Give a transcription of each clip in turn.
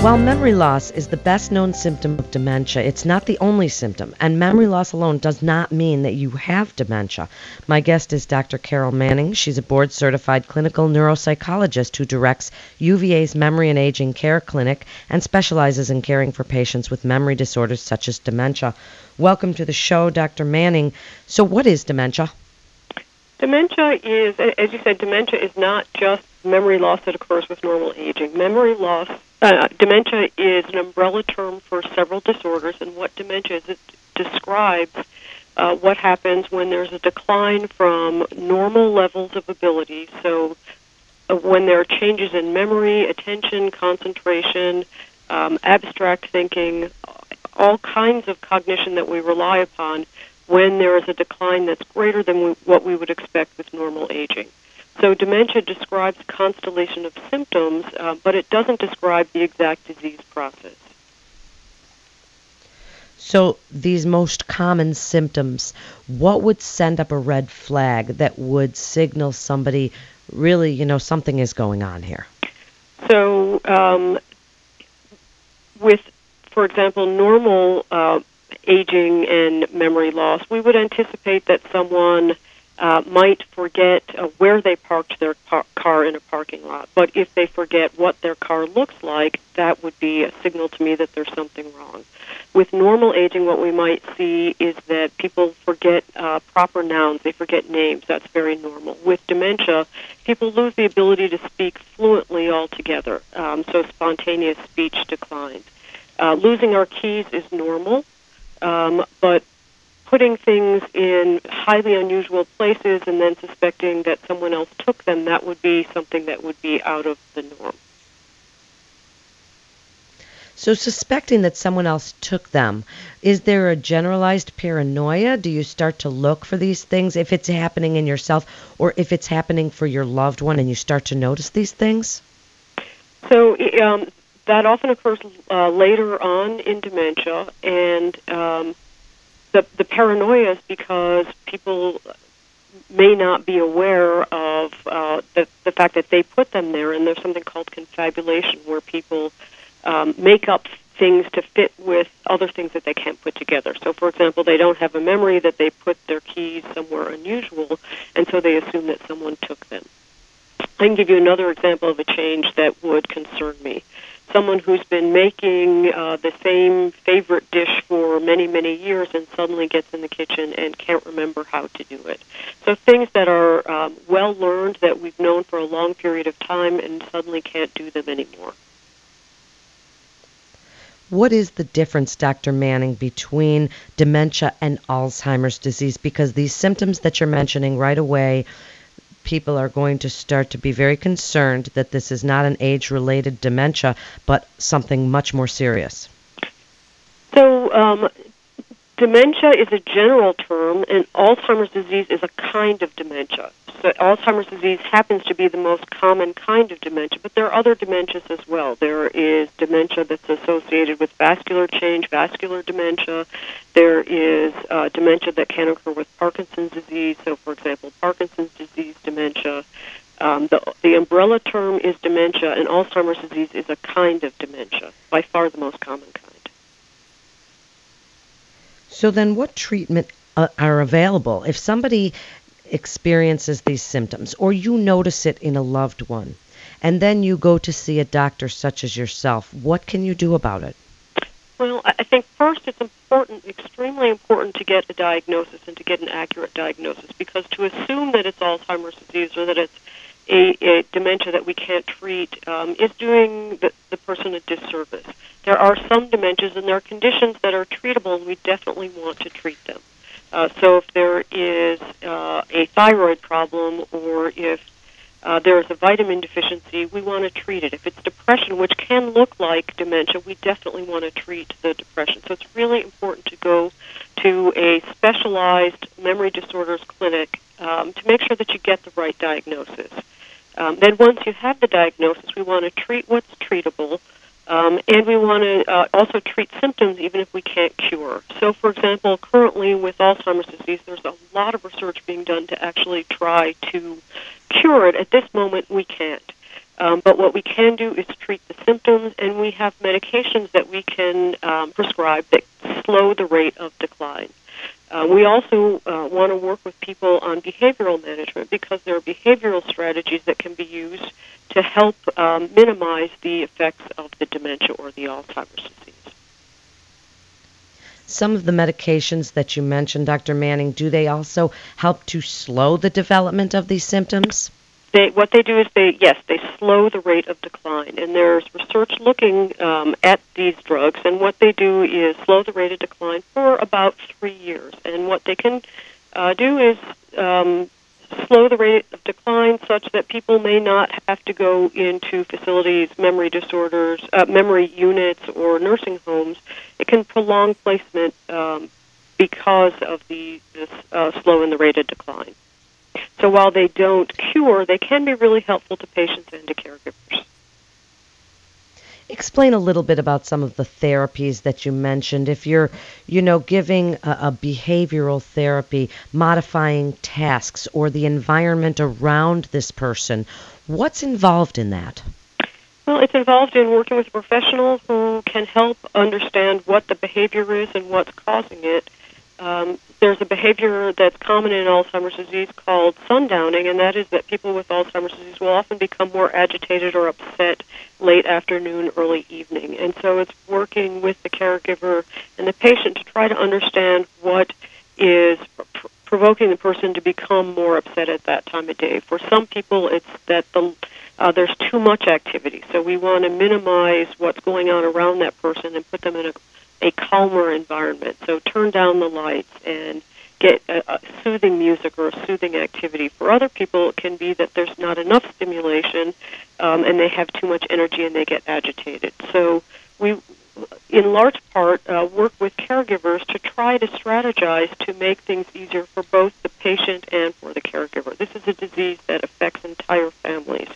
While memory loss is the best known symptom of dementia, it's not the only symptom, and memory loss alone does not mean that you have dementia. My guest is Dr. Carol Manning. She's a board certified clinical neuropsychologist who directs UVA's Memory and Aging Care Clinic and specializes in caring for patients with memory disorders such as dementia. Welcome to the show, Dr. Manning. So, what is dementia? Dementia is, as you said, dementia is not just memory loss that occurs with normal aging. Memory loss uh, dementia is an umbrella term for several disorders, and what dementia is, it describes uh, what happens when there's a decline from normal levels of ability. So, uh, when there are changes in memory, attention, concentration, um, abstract thinking, all kinds of cognition that we rely upon, when there is a decline that's greater than we, what we would expect with normal aging. So dementia describes a constellation of symptoms, uh, but it doesn't describe the exact disease process. So these most common symptoms, what would send up a red flag that would signal somebody really, you know, something is going on here? So um, with, for example, normal uh, aging and memory loss, we would anticipate that someone uh, might forget uh, where they parked their par- car in a parking lot. But if they forget what their car looks like, that would be a signal to me that there's something wrong. With normal aging, what we might see is that people forget uh, proper nouns, they forget names. That's very normal. With dementia, people lose the ability to speak fluently altogether, um, so spontaneous speech declines. Uh, losing our keys is normal, um, but putting things in highly unusual places and then suspecting that someone else took them, that would be something that would be out of the norm. So, suspecting that someone else took them, is there a generalized paranoia? Do you start to look for these things if it's happening in yourself or if it's happening for your loved one and you start to notice these things? So, um, that often occurs uh, later on in dementia, and um, the the paranoia is because people may not be aware of uh, the the fact that they put them there, and there's something called confabulation where people um, make up things to fit with other things that they can't put together. So, for example, they don't have a memory that they put their keys somewhere unusual, and so they assume that someone took them. I can give you another example of a change that would concern me someone who's been making uh, the same favorite dish for many, many years and suddenly gets in the kitchen and can't remember how to do it. So things that are um, well learned that we've known for a long period of time and suddenly can't do them anymore. What is the difference, Dr. Manning, between dementia and Alzheimer's disease? Because these symptoms that you're mentioning right away people are going to start to be very concerned that this is not an age related dementia, but something much more serious. So, um, dementia is a general term, and Alzheimer's disease is a kind of dementia. So, Alzheimer's disease happens to be the most common kind of dementia, but there are other dementias as well. There is dementia that's associated with vascular change, vascular dementia. There is uh, dementia that can occur with Parkinson's disease. So, for example, Parkinson's disease dementia. Um, the, the umbrella term is dementia, and Alzheimer's disease is a kind of dementia, by far the most common kind. So, then what treatment uh, are available if somebody experiences these symptoms or you notice it in a loved one and then you go to see a doctor such as yourself? What can you do about it? Well, I think first it's important, extremely important to get a diagnosis and to get an accurate diagnosis because to assume that it's Alzheimer's disease or that it's a, a dementia that we can't treat um, is doing the, the person a disservice. There are some dementias and there are conditions that are treatable definitely want to treat them. Uh, so if there is uh, a thyroid problem or if uh, there is a vitamin deficiency, we want to treat it. If it's depression, which can look like dementia, we definitely want to treat the depression. So it's really important to go to a specialized memory disorders clinic um, to make sure that you get the right diagnosis. Um, then once you have the diagnosis, we want to treat what's treatable, um, and we want to uh, also treat symptoms even if we can't cure. So, for example, currently with Alzheimer's disease, there's a lot of research being done to actually try to cure it. At this moment, we can't. Um, but what we can do is treat the symptoms, and we have medications that we can um, prescribe that slow the rate of decline. Uh, we also uh, want to work with people on behavioral management because there are behavioral strategies that can be used to help um, minimize the effects of the dementia or the Alzheimer's disease. Some of the medications that you mentioned, Dr. Manning, do they also help to slow the development of these symptoms? They, what they do is they yes they slow the rate of decline and there's research looking um, at these drugs and what they do is slow the rate of decline for about three years and what they can uh, do is um, slow the rate of decline such that people may not have to go into facilities, memory disorders, uh, memory units, or nursing homes. It can prolong placement um, because of the this uh, slow in the rate of decline. So while they don't cure, they can be really helpful to patients and to caregivers. Explain a little bit about some of the therapies that you mentioned. If you're, you know, giving a, a behavioral therapy, modifying tasks, or the environment around this person, what's involved in that? Well, it's involved in working with a professional who can help understand what the behavior is and what's causing it um, there's a behavior that's common in Alzheimer's disease called sundowning, and that is that people with Alzheimer's disease will often become more agitated or upset late afternoon, early evening. And so it's working with the caregiver and the patient to try to understand what is pr- provoking the person to become more upset at that time of day. For some people, it's that the uh, there's too much activity, so we want to minimize what's going on around that person and put them in a a calmer environment. So turn down the lights and get a, a soothing music or a soothing activity. For other people, it can be that there's not enough stimulation um, and they have too much energy and they get agitated. So we, in large part, uh, work with caregivers to try to strategize to make things easier for both the patient and for the caregiver. This is a disease that affects entire families.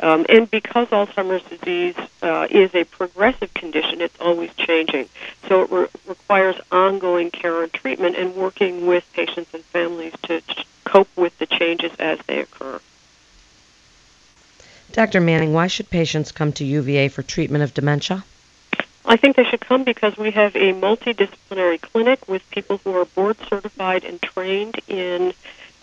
Um, and because Alzheimer's disease uh, is a progressive condition, it's always changing. So it re- requires ongoing care and treatment and working with patients and families to cope with the changes as they occur. Dr. Manning, why should patients come to UVA for treatment of dementia? I think they should come because we have a multidisciplinary clinic with people who are board certified and trained in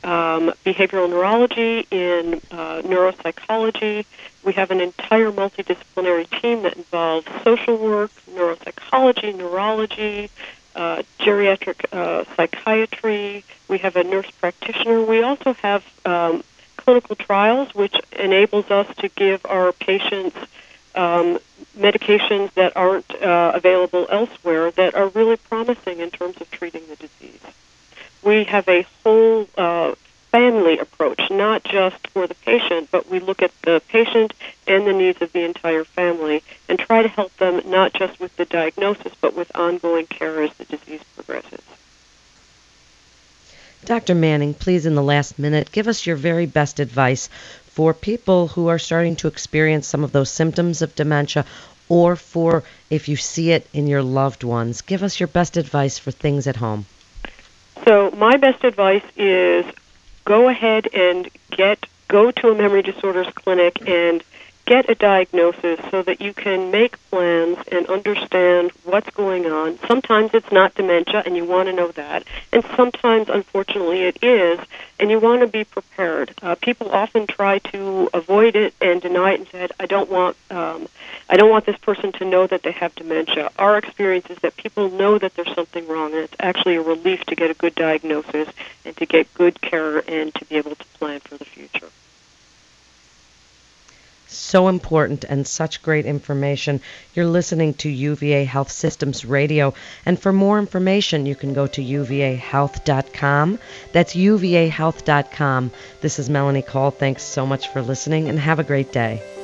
um, behavioral neurology, in uh, neuropsychology. We have an entire multidisciplinary team that involves social work, neuropsychology, neurology, uh, geriatric uh, psychiatry. We have a nurse practitioner. We also have um, clinical trials, which enables us to give our patients um, medications that aren't uh, available elsewhere that are really promising in terms of treating the disease we have a whole uh, family approach, not just for the patient, but we look at the patient and the needs of the entire family and try to help them not just with the diagnosis, but with ongoing care as the disease progresses. Dr. Manning, please, in the last minute, give us your very best advice for people who are starting to experience some of those symptoms of dementia or for if you see it in your loved ones. Give us your best advice for things at home. So my best advice is go ahead and get go to a memory disorders clinic and get a diagnosis so that you can make plans and understand what's going on. Sometimes it's not dementia and you want to know that, and sometimes unfortunately it is, and you want to be prepared. Uh, people often try to avoid it and deny it and say, "I don't want, um, I don't want this person to know that they have dementia." Our experience is that people know that there's something wrong, and it's actually a relief to get a good diagnosis and to get good care and to be able to plan for the future so important and such great information. You're listening to UVA Health Systems Radio. And for more information, you can go to uvahealth.com. That's uvahealth.com. This is Melanie Cole. Thanks so much for listening and have a great day.